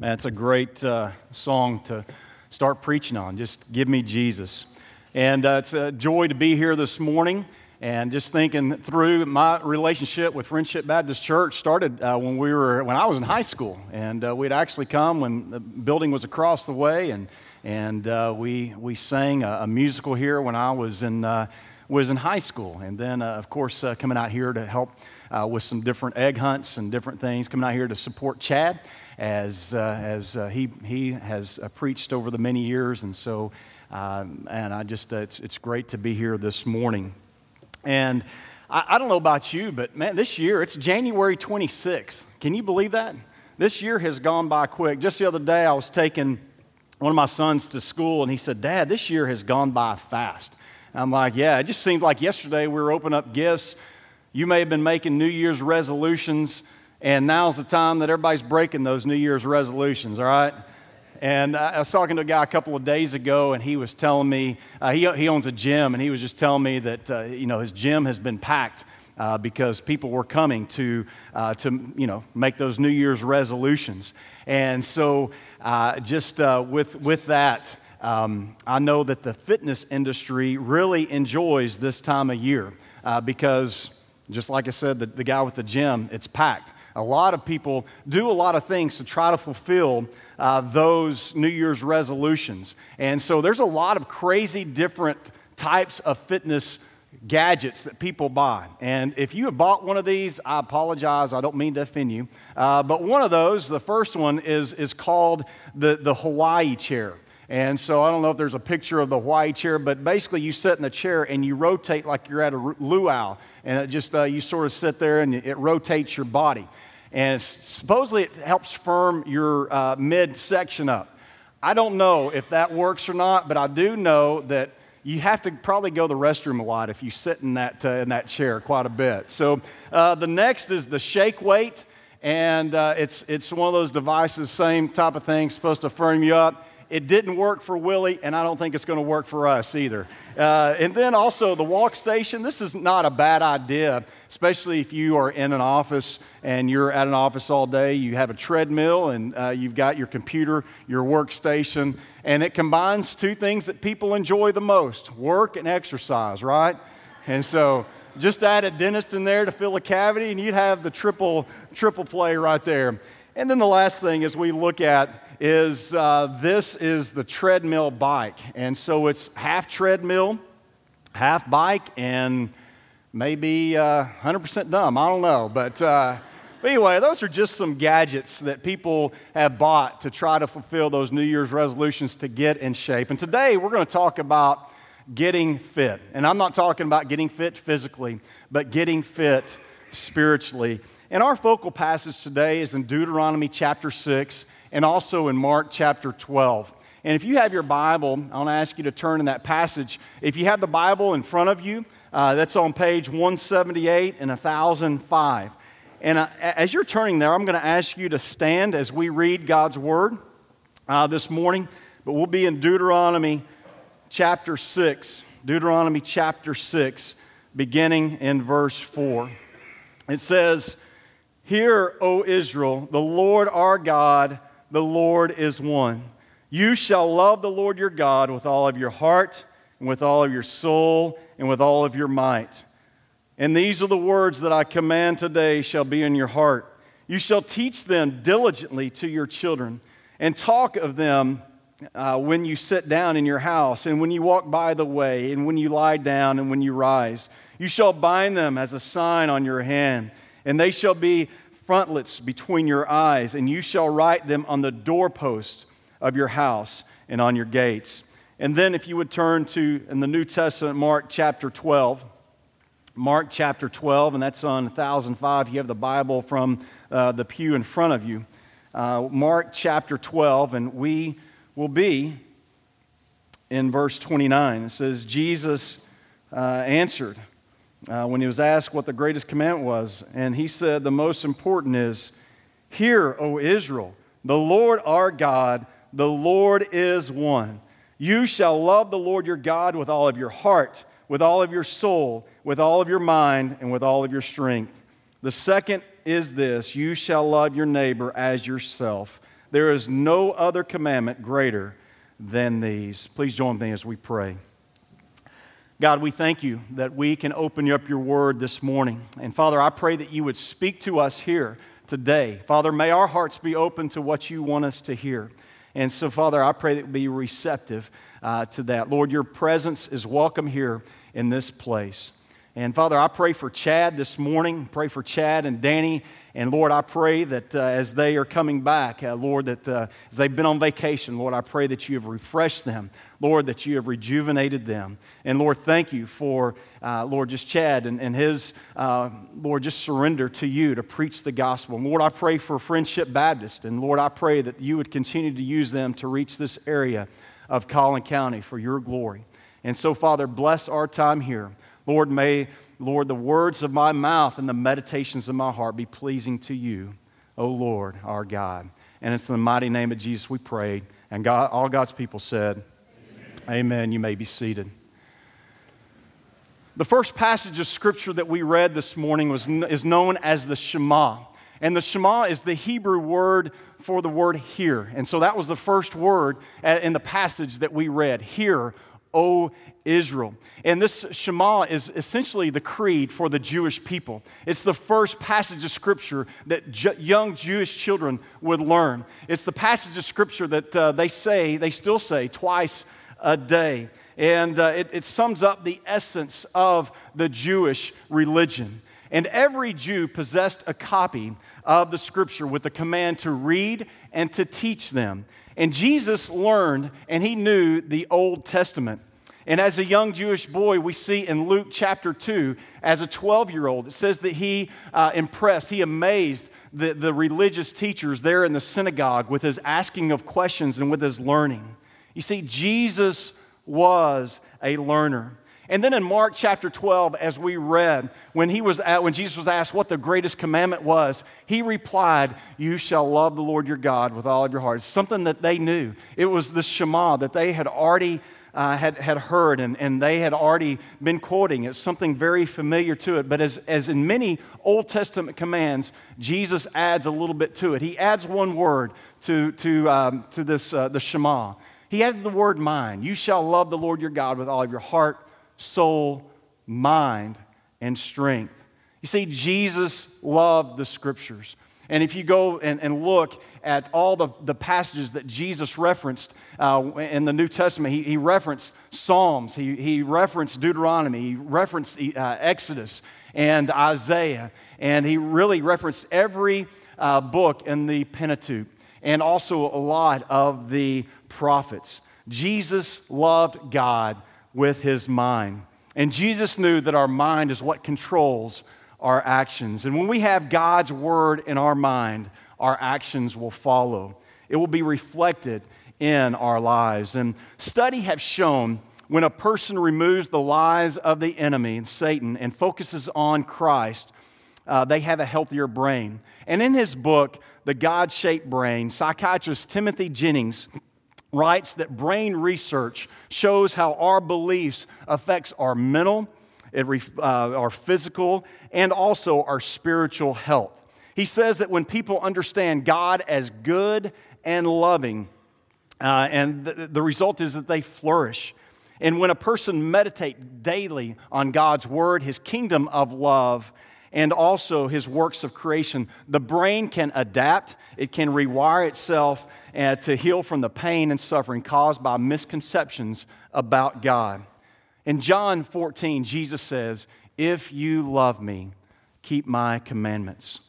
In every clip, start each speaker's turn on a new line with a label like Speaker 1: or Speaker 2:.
Speaker 1: Man, it's a great uh, song to start preaching on. Just give me Jesus. And uh, it's a joy to be here this morning. And just thinking through my relationship with Friendship Baptist Church started uh, when we were when I was in high school, and uh, we'd actually come when the building was across the way, and and uh, we we sang a, a, musical here when I was in uh, was in high school, and then of course coming out here to help with some different egg hunts and different things, coming out here to support Chad as, uh, as uh, he, he has uh, preached over the many years. And so, um, and I just, it's, it's great to be here this morning. And I, I don't know about you, but man, this year, it's January 26th. Can you believe that? This year has gone by quick. Just the other day, I was taking one of my sons to school, and he said, Dad, this year has gone by fast. I'm like, yeah, it just seemed like yesterday we were opening up gifts. You may have been making New Year's resolutions and now's the time that everybody's breaking those New Year's resolutions, all right? And I was talking to a guy a couple of days ago, and he was telling me, uh, he, he owns a gym, and he was just telling me that, uh, you know, his gym has been packed uh, because people were coming to, uh, to, you know, make those New Year's resolutions. And so uh, just uh, with, with that, um, I know that the fitness industry really enjoys this time of year because, just like I said, the, the guy with the gym, it's packed. A lot of people do a lot of things to try to fulfill uh, those New Year's resolutions. And so there's a lot of crazy different types of fitness gadgets that people buy. And if you have bought one of these, I apologize, I don't mean to offend you. Uh, but one of those, the first one, is, is called the, the Hawaii chair. And so I don't know if there's a picture of the Hawaii chair, but basically you sit in the chair and you rotate like you're at a luau. And it just, uh, you sort of sit there and it rotates your body. And supposedly it helps firm your uh, midsection up. I don't know if that works or not, but I do know that you have to probably go to the restroom a lot if you sit in that, uh, in that chair quite a bit. So uh, the next is the shake weight. And uh, it's, it's one of those devices, same type of thing, supposed to firm you up. It didn't work for Willie, and I don't think it's going to work for us either. Uh, and then also the walk station. This is not a bad idea, especially if you are in an office and you're at an office all day. You have a treadmill and uh, you've got your computer, your workstation, and it combines two things that people enjoy the most work and exercise, right? And so just add a dentist in there to fill a cavity, and you'd have the triple, triple play right there. And then the last thing is we look at is uh, this is the treadmill bike. And so it's half treadmill, half bike, and maybe uh, 100% dumb. I don't know. But, uh, but anyway, those are just some gadgets that people have bought to try to fulfill those New Year's resolutions to get in shape. And today we're going to talk about getting fit. And I'm not talking about getting fit physically, but getting fit spiritually. And our focal passage today is in Deuteronomy chapter 6 and also in Mark chapter 12. And if you have your Bible, I want to ask you to turn in that passage. If you have the Bible in front of you, uh, that's on page 178 and 1005. And uh, as you're turning there, I'm going to ask you to stand as we read God's Word uh, this morning. But we'll be in Deuteronomy chapter 6. Deuteronomy chapter 6, beginning in verse 4. It says, Hear, O Israel, the Lord our God the Lord is one. You shall love the Lord your God with all of your heart, and with all of your soul, and with all of your might. And these are the words that I command today shall be in your heart. You shall teach them diligently to your children, and talk of them uh, when you sit down in your house, and when you walk by the way, and when you lie down, and when you rise. You shall bind them as a sign on your hand, and they shall be frontlets between your eyes, and you shall write them on the doorpost of your house and on your gates. And then, if you would turn to in the New Testament, Mark chapter 12. Mark chapter 12, and that's on 1005. You have the Bible from uh, the pew in front of you. Uh, Mark chapter 12, and we will be in verse 29. It says, Jesus uh, answered, uh, when he was asked what the greatest commandment was. And he said, The most important is, Hear, O Israel, the Lord our God, the Lord is one. You shall love the Lord your God with all of your heart, with all of your soul, with all of your mind, and with all of your strength. The second is this you shall love your neighbor as yourself. There is no other commandment greater than these. Please join me as we pray. God, we thank you that we can open up your word this morning. And Father, I pray that you would speak to us here today. Father, may our hearts be open to what you want us to hear. And so, Father, I pray that we be receptive uh, to that. Lord, your presence is welcome here in this place. And Father, I pray for Chad this morning. Pray for Chad and Danny. And Lord, I pray that uh, as they are coming back, uh, Lord, that uh, as they've been on vacation, Lord, I pray that you have refreshed them. Lord, that you have rejuvenated them. And Lord, thank you for, uh, Lord, just Chad and, and his, uh, Lord, just surrender to you to preach the gospel. And Lord, I pray for Friendship Baptist. And Lord, I pray that you would continue to use them to reach this area of Collin County for your glory. And so, Father, bless our time here. Lord, may, Lord, the words of my mouth and the meditations of my heart be pleasing to you, O Lord, our God. And it's in the mighty name of Jesus we prayed. And God, all God's people said, Amen. You may be seated. The first passage of scripture that we read this morning was, is known as the Shema. And the Shema is the Hebrew word for the word hear. And so that was the first word uh, in the passage that we read hear, O Israel. And this Shema is essentially the creed for the Jewish people. It's the first passage of Scripture that ju- young Jewish children would learn. It's the passage of Scripture that uh, they say, they still say, twice a day. And uh, it, it sums up the essence of the Jewish religion. And every Jew possessed a copy of the Scripture with the command to read and to teach them. And Jesus learned and he knew the Old Testament. And as a young Jewish boy, we see in Luke chapter 2, as a 12 year old, it says that he uh, impressed, he amazed the, the religious teachers there in the synagogue with his asking of questions and with his learning. You see, Jesus was a learner. And then in Mark chapter 12, as we read, when, he was at, when Jesus was asked what the greatest commandment was, he replied, You shall love the Lord your God with all of your heart. It's something that they knew. It was the Shema that they had already uh, had, had heard and, and they had already been quoting. It's something very familiar to it. But as, as in many Old Testament commands, Jesus adds a little bit to it. He adds one word to, to, um, to this, uh, the Shema. He added the word mind. You shall love the Lord your God with all of your heart, soul, mind, and strength. You see, Jesus loved the scriptures. And if you go and, and look at all the, the passages that Jesus referenced uh, in the New Testament, he, he referenced Psalms, he, he referenced Deuteronomy, he referenced uh, Exodus and Isaiah, and he really referenced every uh, book in the Pentateuch and also a lot of the prophets. Jesus loved God with his mind. And Jesus knew that our mind is what controls our actions. And when we have God's word in our mind, our actions will follow. It will be reflected in our lives. And study have shown when a person removes the lies of the enemy, and Satan, and focuses on Christ, uh, they have a healthier brain. And in his book, The God Shaped Brain, psychiatrist Timothy Jennings writes that brain research shows how our beliefs affects our mental, uh, our physical, and also our spiritual health. He says that when people understand God as good and loving, uh, and the, the result is that they flourish. And when a person meditates daily on God's word, his kingdom of love, and also his works of creation, the brain can adapt, it can rewire itself uh, to heal from the pain and suffering caused by misconceptions about God. In John 14, Jesus says, If you love me, keep my commandments.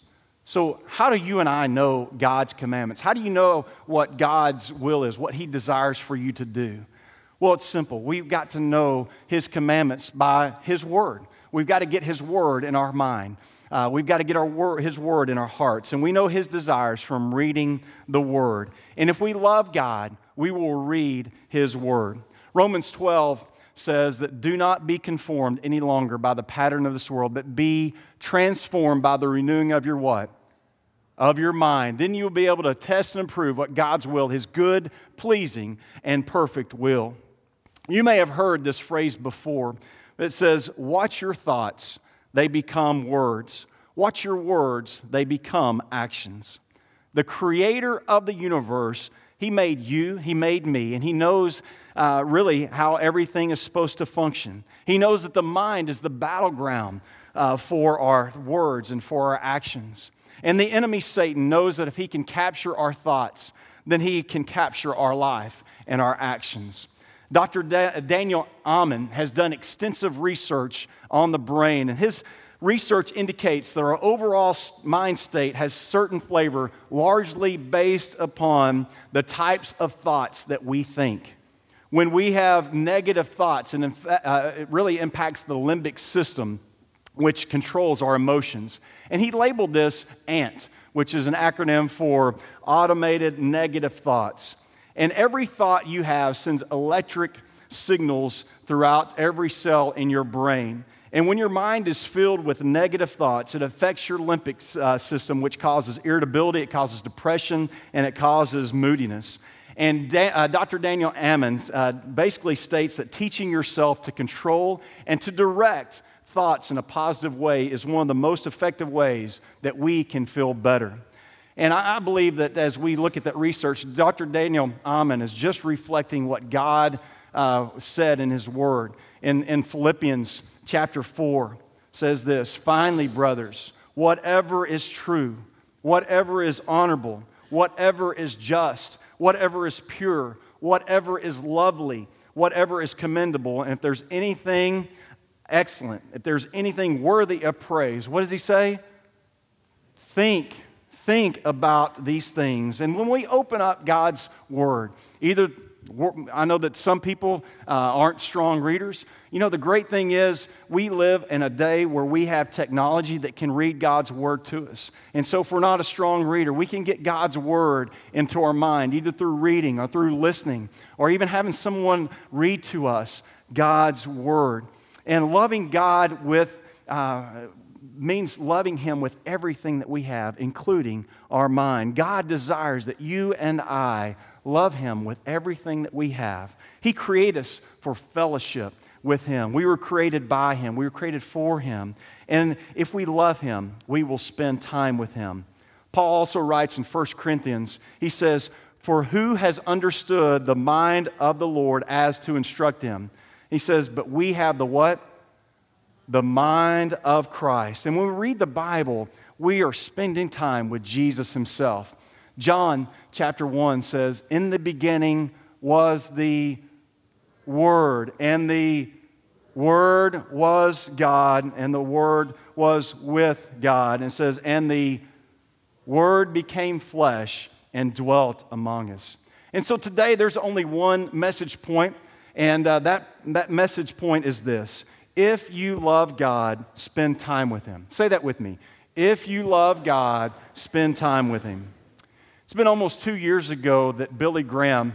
Speaker 1: So, how do you and I know God's commandments? How do you know what God's will is, what He desires for you to do? Well, it's simple. We've got to know His commandments by His Word. We've got to get His Word in our mind. Uh, we've got to get our word, His Word in our hearts. And we know His desires from reading the Word. And if we love God, we will read His Word. Romans 12 says that do not be conformed any longer by the pattern of this world, but be transformed by the renewing of your what? Of your mind. Then you will be able to test and approve what God's will, his good, pleasing, and perfect will. You may have heard this phrase before. It says, Watch your thoughts, they become words. Watch your words, they become actions. the creator of the universe, he made you, he made me, and he knows uh, really how everything is supposed to function. He knows that the mind is the battleground uh, for our words and for our actions. And the enemy, Satan, knows that if he can capture our thoughts, then he can capture our life and our actions. Dr. Da- Daniel Amen has done extensive research on the brain, and his research indicates that our overall mind state has certain flavor largely based upon the types of thoughts that we think. When we have negative thoughts, and uh, it really impacts the limbic system, which controls our emotions. And he labeled this ANT, which is an acronym for Automated Negative Thoughts. And every thought you have sends electric signals throughout every cell in your brain. And when your mind is filled with negative thoughts, it affects your limbic uh, system, which causes irritability, it causes depression, and it causes moodiness. And da- uh, Dr. Daniel Amen uh, basically states that teaching yourself to control and to direct thoughts in a positive way is one of the most effective ways that we can feel better. And I, believe that as we look at that research, Dr. Daniel Amen is just reflecting what God uh, said in His Word. In, in Philippians chapter 4 says this Finally, brothers, whatever is true, whatever is honorable, whatever is just, whatever is pure, whatever is lovely, whatever is commendable, and if there's anything excellent, if there's anything worthy of praise, what does he say? Think, think about these things. And when we open up God's Word, either I know that some people uh, aren't strong readers. You know, the great thing is we live in a day where we have technology that can read God's word to us. And so, if we're not a strong reader, we can get God's word into our mind, either through reading or through listening, or even having someone read to us God's word. And loving God with, uh, means loving Him with everything that we have, including our mind. God desires that you and I love Him with everything that we have. He created us for fellowship with Him. We were created by Him, we were created for Him. And if we love Him, we will spend time with Him. Paul also writes in 1 Corinthians, he says, For who has understood the mind of the Lord as to instruct him? He says, But we have the what? The mind of Christ. And when we read the Bible, we are spending time with Jesus himself. John chapter 1 says, In the beginning was the Word, and the Word was God, and the Word was with God. And it says, And the Word became flesh and dwelt among us. And so today there's only one message point and uh, that, that message point is this If you love God, spend time with Him. Say that with me. If you love God, spend time with Him. It's been almost two years ago that Billy Graham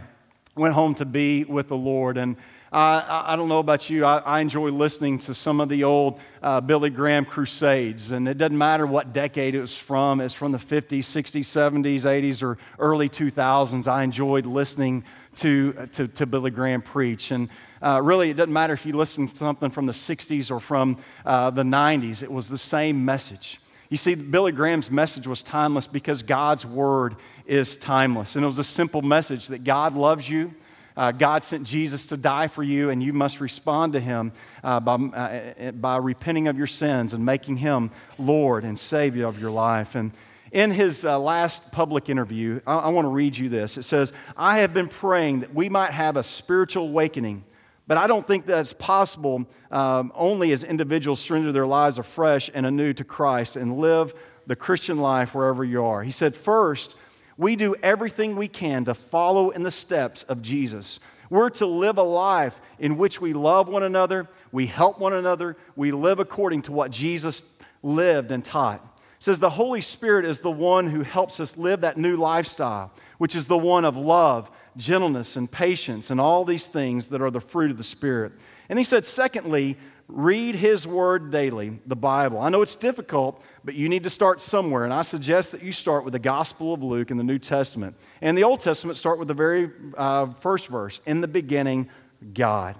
Speaker 1: went home to be with the Lord. And I don't know about you, I, I, enjoy listening to some of the old uh, Billy Graham crusades. And it doesn't matter what decade it was from, it's from the 50s, 60s, 70s, 80s, or early 2000s. I enjoyed listening to, to, to Billy Graham preach. And uh, really, it doesn't matter if you listen to something from the 60s or from uh, the 90s, it was the same message. You see, Billy Graham's message was timeless because God's word is timeless. And it was a simple message that God loves you. Uh, God sent Jesus to die for you, and you must respond to him uh, by, uh, by repenting of your sins and making him Lord and Savior of your life. And in his uh, last public interview, I, I want to read you this. It says, I have been praying that we might have a spiritual awakening, but I don't think that's possible um, only as individuals surrender their lives afresh and anew to Christ and live the Christian life wherever you are. He said, First, we do everything we can to follow in the steps of Jesus. We're to live a life in which we love one another, we help one another, we live according to what Jesus lived and taught says the Holy Spirit is the one who helps us live that new lifestyle, which is the one of love, gentleness, and patience, and all these things that are the fruit of the Spirit. And he said, secondly, read his word daily, the Bible. I know it's difficult, but you need to start somewhere. And I suggest that you start with the Gospel of Luke in the New Testament. And the Old Testament, start with the very uh, first verse In the beginning, God.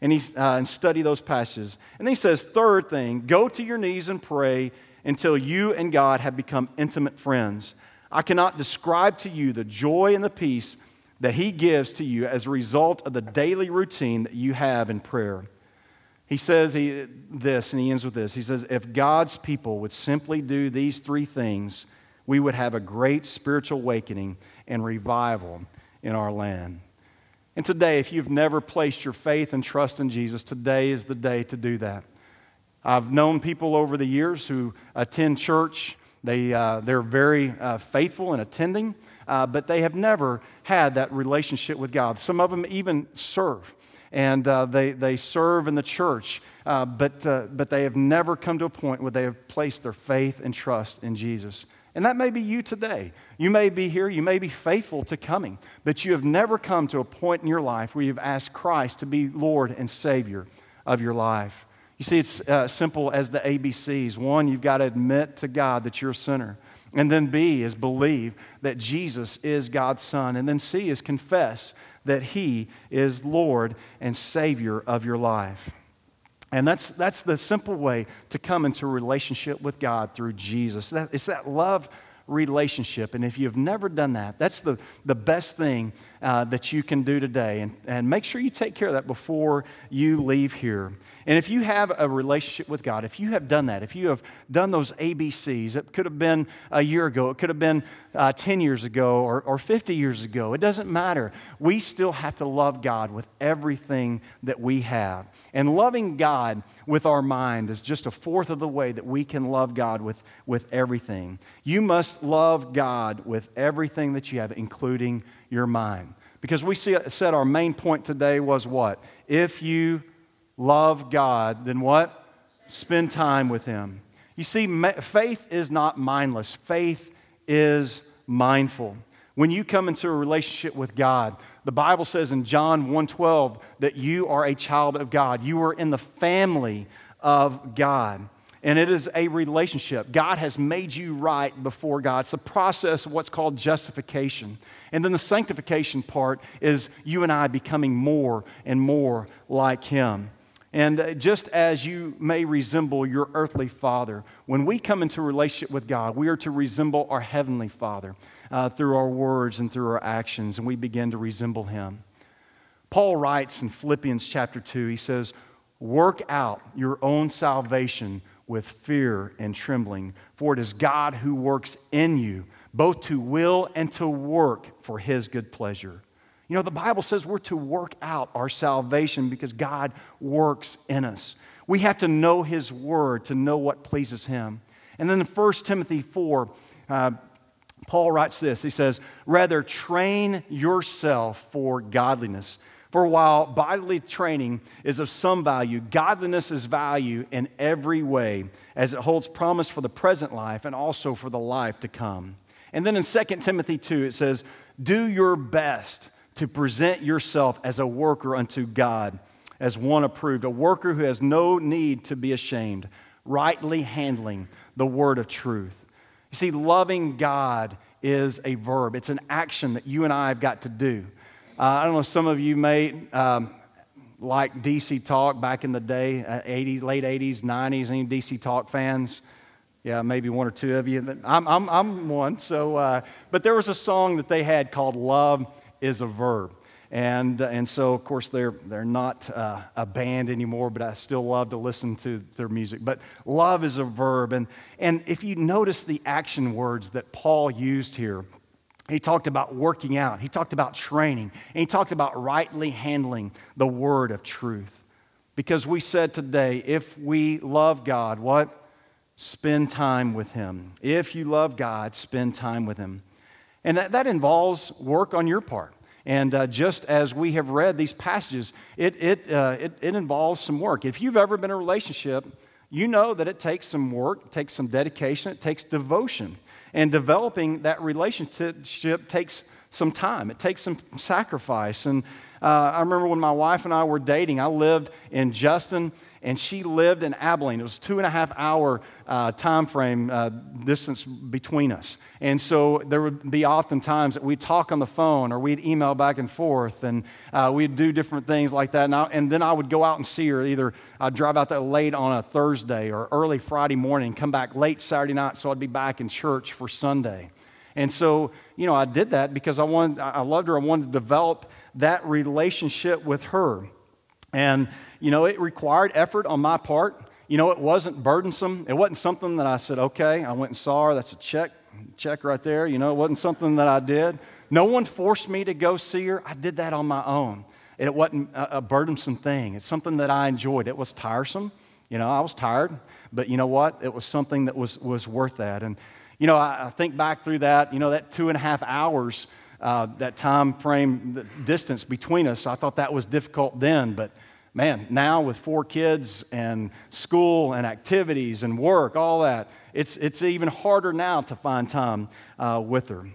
Speaker 1: And, he, uh, and study those passages. And he says, third thing, go to your knees and pray until you and God have become intimate friends. I cannot describe to you the joy and the peace that He gives to you as a result of the daily routine that you have in prayer. He says he, this, and he ends with this. He says, If God's people would simply do these three things, we would have a great spiritual awakening and revival in our land. And today, if you've never placed your faith and trust in Jesus, today is the day to do that. I've known people over the years who attend church. They, uh, they're very uh, faithful in attending, uh, but they have never had that relationship with God. Some of them even serve, and uh, they, they serve in the church, uh, but, uh, but they have never come to a point where they have placed their faith and trust in Jesus. And that may be you today. You may be here, you may be faithful to coming, but you have never come to a point in your life where you've asked Christ to be Lord and Savior of your life. You see, it's uh, simple as the ABCs. One, you've got to admit to God that you're a sinner. And then B is believe that Jesus is God's Son. And then C is confess that He is Lord and Savior of your life. And that's, that's the simple way to come into relationship with God through Jesus. That, it's that love relationship. And if you've never done that, that's the, the best thing uh, that you can do today. And, and make sure you take care of that before you leave here. And if you have a relationship with God, if you have done that, if you have done those ABCs, it could have been a year ago, it could have been uh, 10 years ago, or, or 50 years ago, it doesn't matter. We still have to love God with everything that we have. And loving God with our mind is just a fourth of the way that we can love God with, with everything. You must love God with everything that you have, including your mind. Because we see, said our main point today was what? If you love God, then what? Spend time with Him. You see, faith is not mindless, faith is mindful. When you come into a relationship with God, the Bible says in John 1:12 that you are a child of God. You are in the family of God. And it is a relationship. God has made you right before God. It's a process of what's called justification. And then the sanctification part is you and I becoming more and more like Him. And uh, just as you may resemble your earthly father, when we come into relationship with God, we are to resemble our heavenly father uh, through our words and through our actions, and we begin to resemble him. Paul writes in Philippians chapter 2, he says, Work out your own salvation with fear and trembling, for it is God who works in you, both to will and to work for his good pleasure. You know, the Bible says we're to work out our salvation because God works in us. We have to know His Word to know what pleases Him. And then in 1 Timothy 4, uh, Paul writes this He says, Rather, train yourself for godliness. For while bodily training is of some value, godliness is value in every way, as it holds promise for the present life and also for the life to come. And then in 2 Timothy 2, it says, Do your best to present yourself as a worker unto God, as one approved, a worker who has no need to be ashamed, rightly handling the word of truth. You see, loving God is a verb, it's an action that you and I have got to do. Uh, I don't know, some of you may um, like DC Talk back in the day, uh, 80s, late 80s, 90s, any DC Talk fans? Yeah, maybe one or two of you. I'm, I'm, I'm one. So, uh, but there was a song that they had called Love is a verb. And, and so, of course, they're, they're not uh, a band anymore, but I still love to listen to their music. But love is a verb. And, and if you notice the action words that Paul used here, he talked about working out, he talked about training, and he talked about rightly handling the word of truth. Because we said today, if we love God, what? Spend time with Him. If you love God, spend time with Him. And that, that involves work on your part. And uh, just as we have read these passages, it, it, uh, it, it, involves some work. If you've ever been in a relationship, you know that it takes some work, it takes some dedication, it takes devotion. And developing that relationship takes some time, it takes some sacrifice. And uh, I remember when my wife and I were dating, I lived in Justin and she lived in Abilene. It was two and a half hour uh, time frame uh, distance between us. And so there would be often times that we'd talk on the phone or we'd email back and forth and uh, we'd do different things like that. And, I, and, then I would go out and see her. Either I'd drive out there late on a Thursday or early Friday morning, come back late Saturday night so I'd be back in church for Sunday. And so, you know, I did that because I wanted, I loved her. I wanted to develop that relationship with her. And, you know, it required effort on my part. You know, it wasn't burdensome. It wasn't something that I said, okay, I went and saw her. That's a check, check right there. You know, it wasn't something that I did. No one forced me to go see her. I did that on my own. It wasn't a, a burdensome thing. It's something that I enjoyed. It was tiresome. You know, I was tired, but you know what? It was something that was, was worth that. And, you know, I, I think back through that, you know, that two and a half hours, uh, that time frame, the distance between us, I thought that was difficult then, but man, now with four kids and school and activities and work, all that, it's, it's even harder now to find time uh, with her.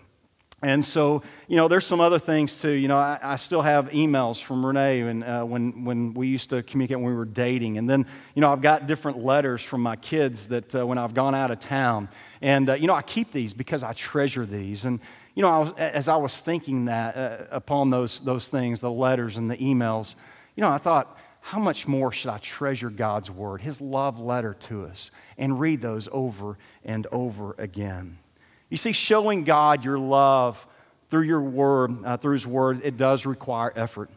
Speaker 1: And so, you know, there's some other things too. You know, I, I still have emails from Renee and, uh, when, when we used to communicate when we were dating. And then, you know, I've got different letters from my kids that uh, when I've gone out of town. And, uh, you know, I keep these because I treasure these. And, you know, I was, as I was thinking that uh, upon those, those things, the letters and the emails, you know, I thought, how much more should I treasure God's word, his love letter to us, and read those over and over again? You see, showing God your love through your word, uh, through his word, it does require effort.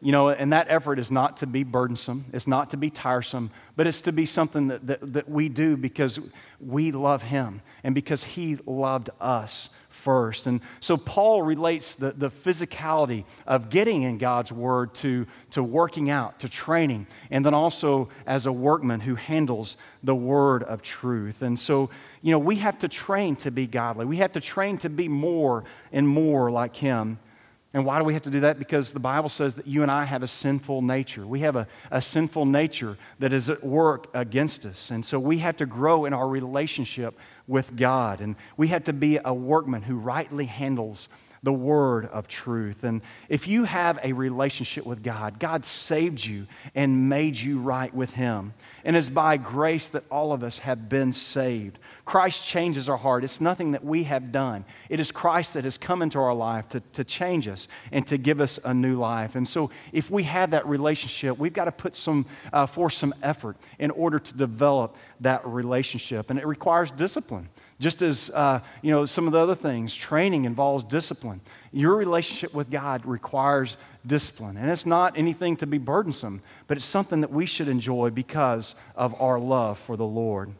Speaker 1: You know, and that effort is not to be burdensome, it's not to be tiresome, but it's to be something that, that, that we do because we love him and because he loved us first. And so Paul relates the, the physicality of getting in God's word to, to working out, to training, and then also as a workman who handles the word of truth. And so, you know, we have to train to be godly. We have to train to be more and more like him. And why do we have to do that? Because the Bible says that you and I have a sinful nature. We have a, a sinful nature that is at work against us. And so we have to grow in our relationship with God. And we have to be a workman who rightly handles the word of truth. And if you have a relationship with God, God saved you and made you right with Him. And it's by grace that all of us have been saved. Christ changes our heart. It's nothing that we have done. It is Christ that has come into our life to, to change us and to give us a new life. And so, if we have that relationship, we've got to put some, uh, forth some effort in order to develop that relationship. And it requires discipline. Just as, uh, you know, some of the other things, training involves discipline. Your relationship with God requires discipline. And it's not anything to be burdensome, but it's something that we should enjoy because of our love for the Lord.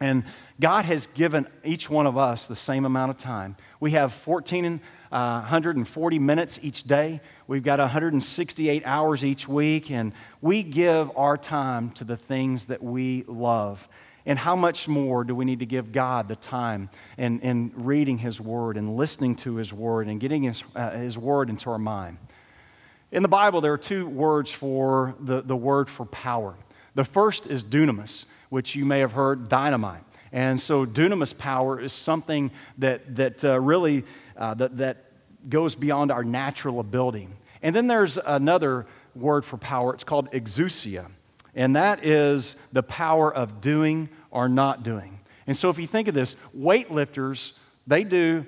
Speaker 1: And God has given each one of us the same amount of time. We have 1,440 uh, minutes each day. We've got 168 hours each week, and we give our time to the things that we love. And how much more do we need to give God the time in, in reading His Word and listening to His Word and getting His, uh, His Word into our mind? In the Bible, there are two words for the, the word for power. The first is dunamis, which you may have heard dynamite. And so dunamis power is something that, that uh, really uh, that, that goes beyond our natural ability. And then there's another word for power. It's called exousia. And that is the power of doing or not doing. And so if you think of this, weightlifters, they do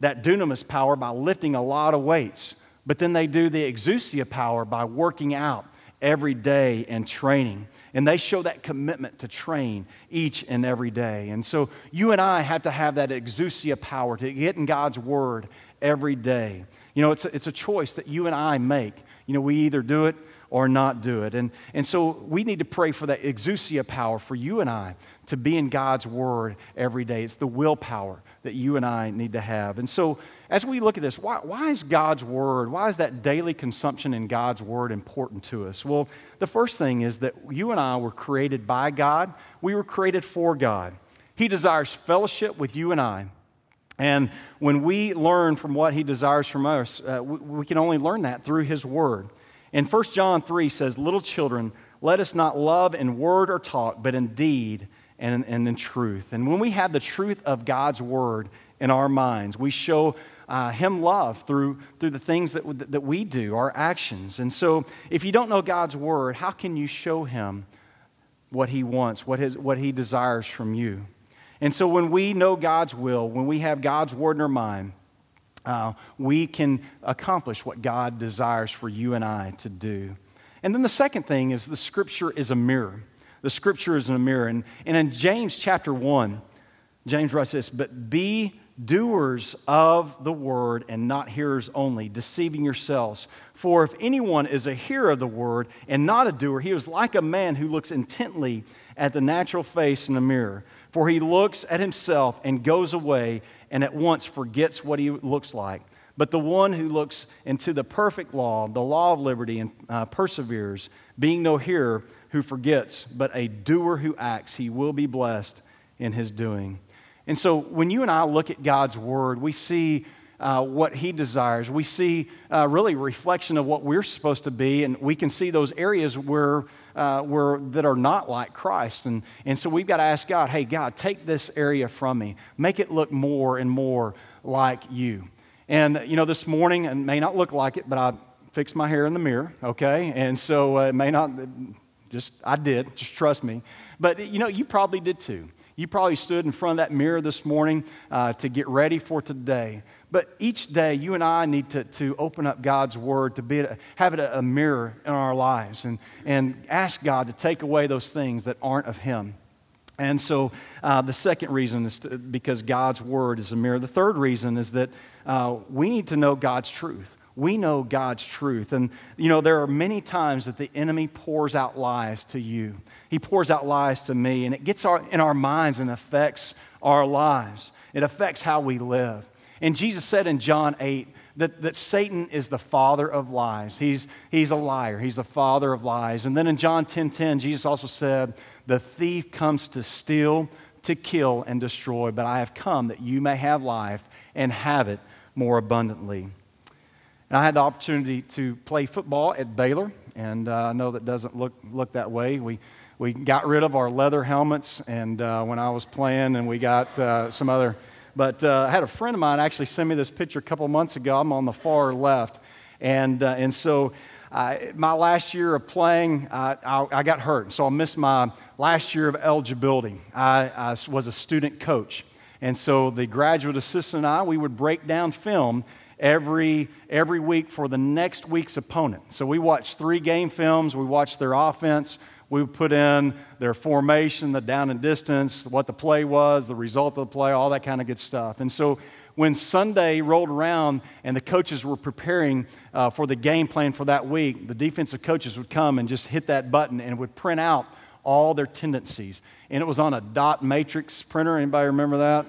Speaker 1: that dunamis power by lifting a lot of weights. But then they do the exousia power by working out every day and training. And they show that commitment to train each and every day. And so you and I have to have that exousia power to get in God's word every day. You know, it's a, it's a choice that you and I make. You know, we either do it or not do it. And, and so we need to pray for that exousia power for you and I to be in God's word every day. It's the willpower that you and I need to have. And so as we look at this, why, why is God's word, why is that daily consumption in God's word important to us? Well, the first thing is that you and I were created by God, we were created for God. He desires fellowship with you and I. And when we learn from what He desires from us, uh, we, we can only learn that through His Word. And 1 John 3 says, Little children, let us not love in word or talk, but in deed and, and in truth. And when we have the truth of God's Word in our minds, we show uh, Him love through, through the things that, that we do, our actions. And so, if you don't know God's Word, how can you show Him what He wants, what, his, what He desires from you? And so, when we know God's will, when we have God's Word in our mind, uh, we can accomplish what God desires for you and I to do. And then the second thing is the scripture is a mirror. The scripture is a mirror. And, and in James chapter 1, James writes this, but be doers of the word and not hearers only, deceiving yourselves. For if anyone is a hearer of the word and not a doer, he is like a man who looks intently at the natural face in a mirror. For he looks at himself and goes away and at once forgets what he looks like. But the one who looks into the perfect law, the law of liberty, and uh, perseveres, being no hearer who forgets, but a doer who acts, he will be blessed in his doing. And so when you and I look at God's word, we see uh, what he desires. We see uh, really reflection of what we're supposed to be, and we can see those areas where, uh, where that are not like Christ. And, and so we've got to ask God, hey, God, take this area from me. Make it look more and more like you. And, you know, this morning, it may not look like it, but I fixed my hair in the mirror, okay? And so uh, it may not, just, I did, just trust me. But, you know, you probably did too. You probably stood in front of that mirror this morning uh, to get ready for today. But each day, you and I need to, to open up God's Word, to be, have it a, a mirror in our lives, and, and ask God to take away those things that aren't of Him. And so uh, the second reason is to, because God's Word is a mirror. The third reason is that uh, we need to know God's truth we know God's truth. And, you know, there are many times that the enemy pours out lies to you. He pours out lies to me, and it gets our, in our minds and affects our lives. It affects how we live. And Jesus said in John 8 that, that Satan is the father of lies. He's, he's a liar, he's the father of lies. And then in John 10 10, Jesus also said, The thief comes to steal, to kill, and destroy, but I have come that you may have life and have it more abundantly. And I had the opportunity to play football at Baylor, and uh, I know that doesn't look, look that way. We, we got rid of our leather helmets and uh, when I was playing, and we got uh, some other. But uh, I had a friend of mine actually send me this picture a couple months ago. I'm on the far left. And, uh, and so my last year of playing, I, I, got hurt. So I missed my last year of eligibility. I, I was a student coach. And so the graduate assistant and I, we would break down film every, every week for the next week's opponent. So we watched three game films, we watched their offense, we put in their formation, the down and distance, what the play was, the result of the play, all that kind of good stuff. And so when Sunday rolled around and the coaches were preparing uh, for the game plan for that week, the defensive coaches would come and just hit that button and would print out all their tendencies. And it was on a dot matrix printer. Anybody remember that?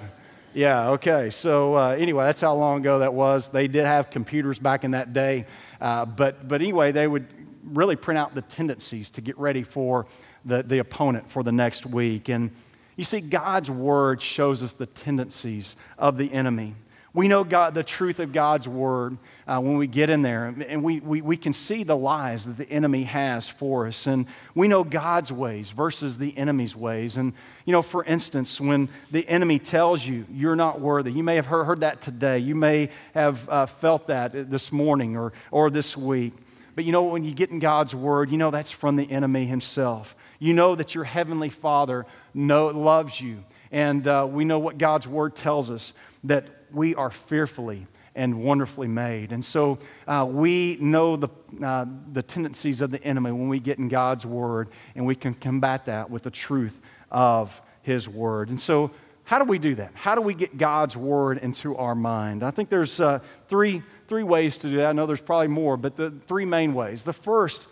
Speaker 1: Yeah, okay. So, uh, anyway, that's how long ago that was. They did have computers back in that day. Uh, but, but anyway, they would really print out the tendencies to get ready for the, the opponent for the next week. And you see, God's word shows us the tendencies of the enemy. We know God, the truth of God's word uh, when we get in there, and we, we, we can see the lies that the enemy has for us. And we know God's ways versus the enemy's ways. And, you know, for instance, when the enemy tells you you're not worthy, you may have heard, heard that today, you may have uh, felt that this morning or, or this week. But you know, when you get in God's word, you know that's from the enemy himself. You know that your heavenly Father know, loves you. And uh, we know what God's word tells us that we are fearfully and wonderfully made. And so uh, we know the, uh, the tendencies of the enemy when we get in God's word, and we can combat that with the truth of his word. And so, how do we do that? How do we get God's word into our mind? I think there's uh, three, three ways to do that. I know there's probably more, but the three main ways. The first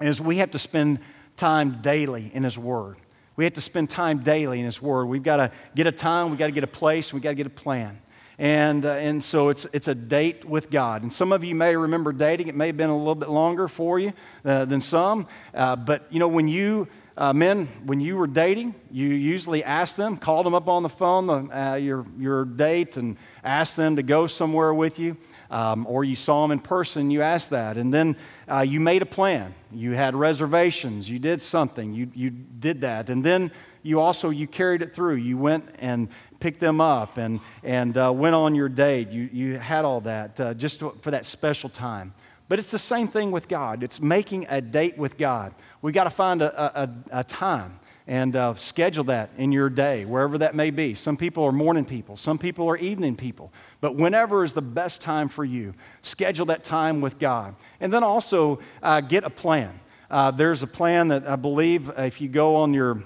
Speaker 1: is we have to spend time daily in his word. We have to spend time daily in His Word. We've got to get a time, we've got to get a place, we've got to get a plan. And, uh, and so it's, it's a date with God. And some of you may remember dating. It may have been a little bit longer for you uh, than some. Uh, but, you know, when you, uh, men, when you were dating, you usually asked them, called them up on the phone, uh, your, your date, and asked them to go somewhere with you. Um, or you saw them in person, you asked that. And then uh, you made a plan. You had reservations. You did something. You, you did that. And then you also you carried it through. You went and picked them up and, and uh, went on your date. You, you had all that uh, just for that special time. But it's the same thing with God. It's making a date with God. We got to find a, a, a time and uh, schedule that in your day, wherever that may be. Some people are morning people, some people are evening people. But whenever is the best time for you, schedule that time with God. And then also uh, get a plan. Uh, there's a plan that I believe if you go on your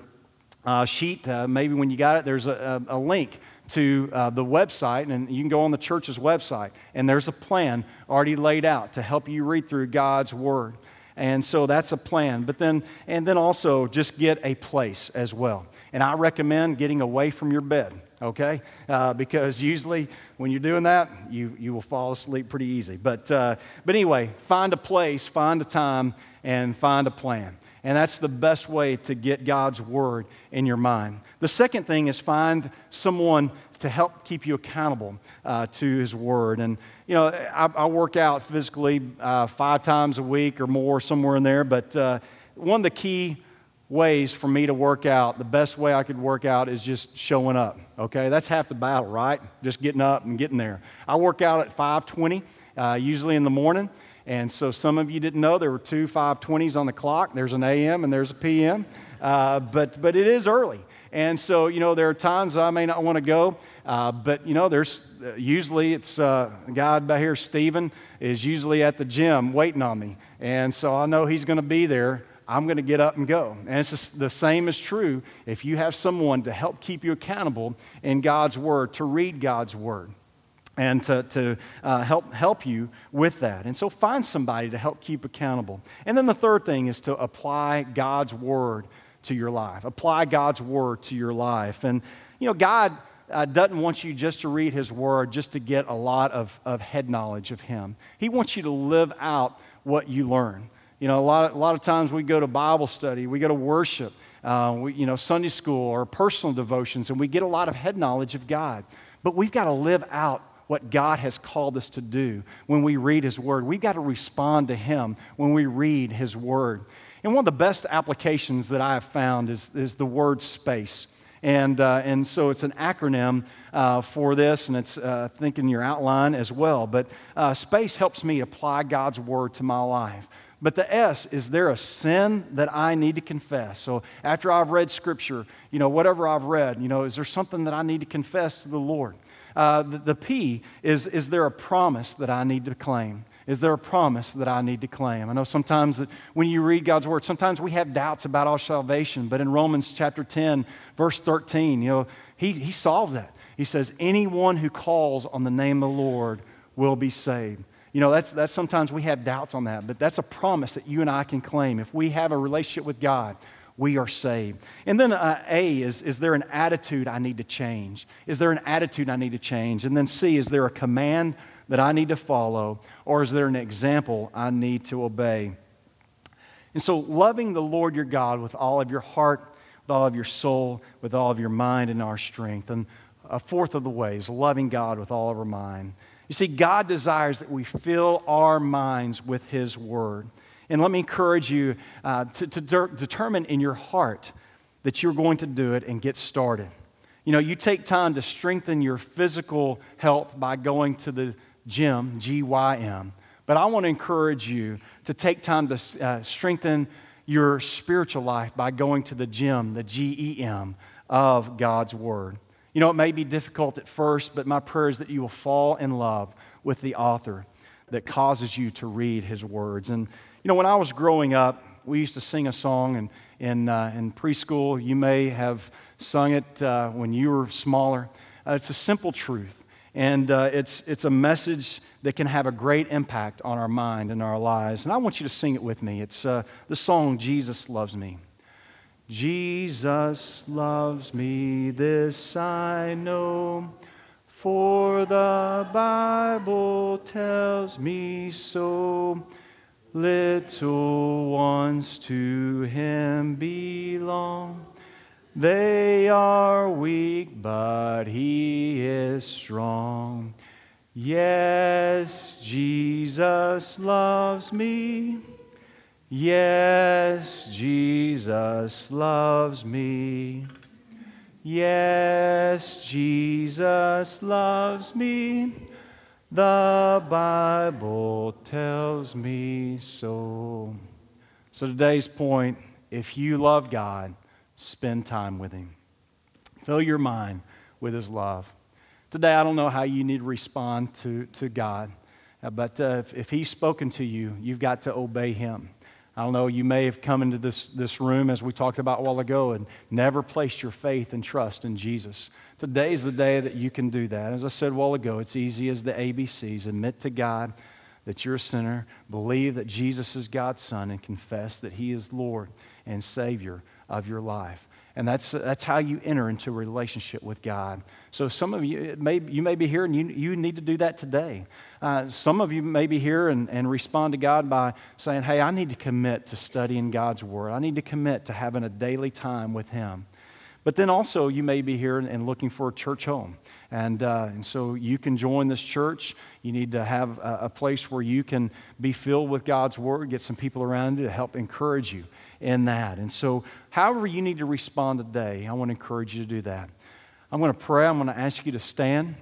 Speaker 1: uh, sheet, uh, maybe when you got it, there's a, a, link to uh, the website, and you can go on the church's website, and there's a plan already laid out to help you read through God's Word. And so that's a plan. But then, and then also just get a place as well. And I recommend getting away from your bed, okay? Uh, because usually when you're doing that, you, you will fall asleep pretty easy. But, uh, but anyway, find a place, find a time, and find a plan. And that's the best way to get God's word in your mind. The second thing is find someone to help keep you accountable uh, to his word. And, you know, I, I work out physically uh, five times a week or more, somewhere in there. But uh, one of the key ways for me to work out, the best way I could work out is just showing up. Okay, that's half the battle, right? Just getting up and getting there. I work out at 5:20, uh, usually in the morning. And so some of you didn't know there were two 520s on the clock. There's an AM and there's a PM. Uh, but, but it is early. And so, you know, there are times I may not want to go, uh, but, you know, there's uh, usually it's uh, a guy back here, Stephen, is usually at the gym waiting on me. And so I know he's going to be there. I'm going to get up and go. And it's just, the same is true if you have someone to help keep you accountable in God's Word, to read God's Word and to, to uh, help, help you with that. And so find somebody to help keep accountable. And then the third thing is to apply God's word to your life. Apply God's word to your life. And, you know, God uh, doesn't want you just to read his word just to get a lot of, of head knowledge of him. He wants you to live out what you learn. You know, a lot, of, a lot of times we go to Bible study, we go to worship, uh, we, you know, Sunday school or personal devotions, and we get a lot of head knowledge of God. But we've got to live out what God has called us to do when we read His Word. We've got to respond to Him when we read His Word. And one of the best applications that I have found is, is the word space. And, uh, and so it's an acronym uh, for this, and it's, uh, your outline as well. But uh, space helps me apply God's word to my life. But the S, is there a sin that I need to confess? So after I've read Scripture, you know, whatever I've read, you know, is there something that I need to confess to the Lord? Uh, the, the P is, is there a promise that I need to claim? Is there a promise that I need to claim? I know sometimes that when you read God's word, sometimes we have doubts about our salvation, but in Romans chapter 10, verse 13, you know, he, he solves that. He says, Anyone who calls on the name of the Lord will be saved. You know, that's, that's sometimes we have doubts on that, but that's a promise that you and I can claim. If we have a relationship with God, we are saved. And then uh, A is, is there an attitude I need to change? Is there an attitude I need to change? And then C, is there a command that I need to follow? Or is there an example I need to obey? And so, loving the Lord your God with all of your heart, with all of your soul, with all of your mind and our strength. And a fourth of the ways, loving God with all of our mind. You see, God desires that we fill our minds with His Word. And let me encourage you uh, to, to de- determine in your heart that you're going to do it and get started. You know, you take time to strengthen your physical health by going to the gym, G Y M. But I want to encourage you to take time to uh, strengthen your spiritual life by going to the gym, the G E M of God's Word. You know, it may be difficult at first, but my prayer is that you will fall in love with the author that causes you to read his words. And you know, when I was growing up, we used to sing a song in, in, uh, in preschool. You may have sung it uh, when you were smaller. Uh, it's a simple truth, and uh, it's, it's a message that can have a great impact on our mind and our lives. And I want you to sing it with me. It's uh, the song, Jesus Loves Me. Jesus loves me, this I know, for the Bible tells me so. Little ones to him belong. They are weak, but he is strong. Yes, Jesus loves me. Yes, Jesus loves me. Yes, Jesus loves me. The Bible tells me so. So today's point if you love God, spend time with Him. Fill your mind with His love. Today, I don't know how you need to respond to, to God, uh, but uh, if, if He's spoken to you, you've got to obey Him. I don't know, you may have come into this, this room, as we talked about a while ago, and never placed your faith and trust in Jesus. Today is the day that you can do that. As I said a while ago, it's easy as the ABCs. Admit to God that you're a sinner, believe that Jesus is God's Son, and confess that He is Lord and Savior of your life. And that's, that's how you enter into a relationship with God. So, some of you, may, you may be here and you, you need to do that today. Uh, some of you may be here and, and respond to God by saying, Hey, I need to commit to studying God's Word. I need to commit to having a daily time with Him. But then also, you may be here and, and looking for a church home. And, uh, and so you can join this church. You need to have a, a place where you can be filled with God's Word, get some people around you to help encourage you in that. And so, however you need to respond today, I want to encourage you to do that. I'm going to pray. I'm going to ask you to stand.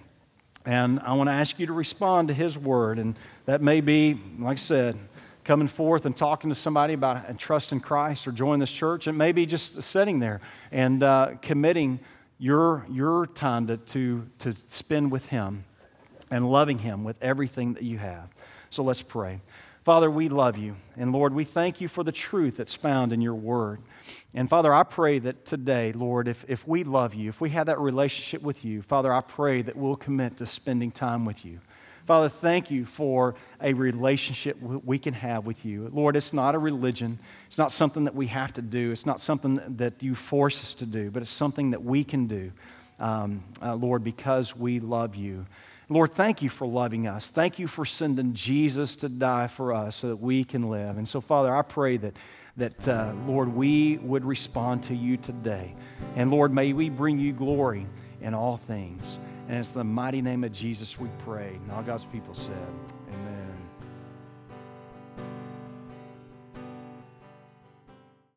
Speaker 1: And I want to ask you to respond to His Word. And that may be, like I said, coming forth and talking to somebody about and trusting Christ or joining this church. It may be just sitting there and uh, committing your, your time to, to, to spend with Him and loving Him with everything that you have. So let's pray. Father, we love you. And Lord, we thank you for the truth that's found in your word. And Father, I pray that today, Lord, if, if we love you, if we have that relationship with you, Father, I pray that we'll commit to spending time with you. Father, thank you for a relationship we can have with you. Lord, it's not a religion. It's not something that we have to do. It's not something that you force us to do, but it's something that we can do, um, uh, Lord, because we love you. Lord, thank you for loving us. Thank you for sending Jesus to die for us so that we can live. And so, Father, I pray that, that uh, Lord, we would respond to you today. And Lord, may we bring you glory in all things. And it's the mighty name of Jesus we pray. And all God's people said,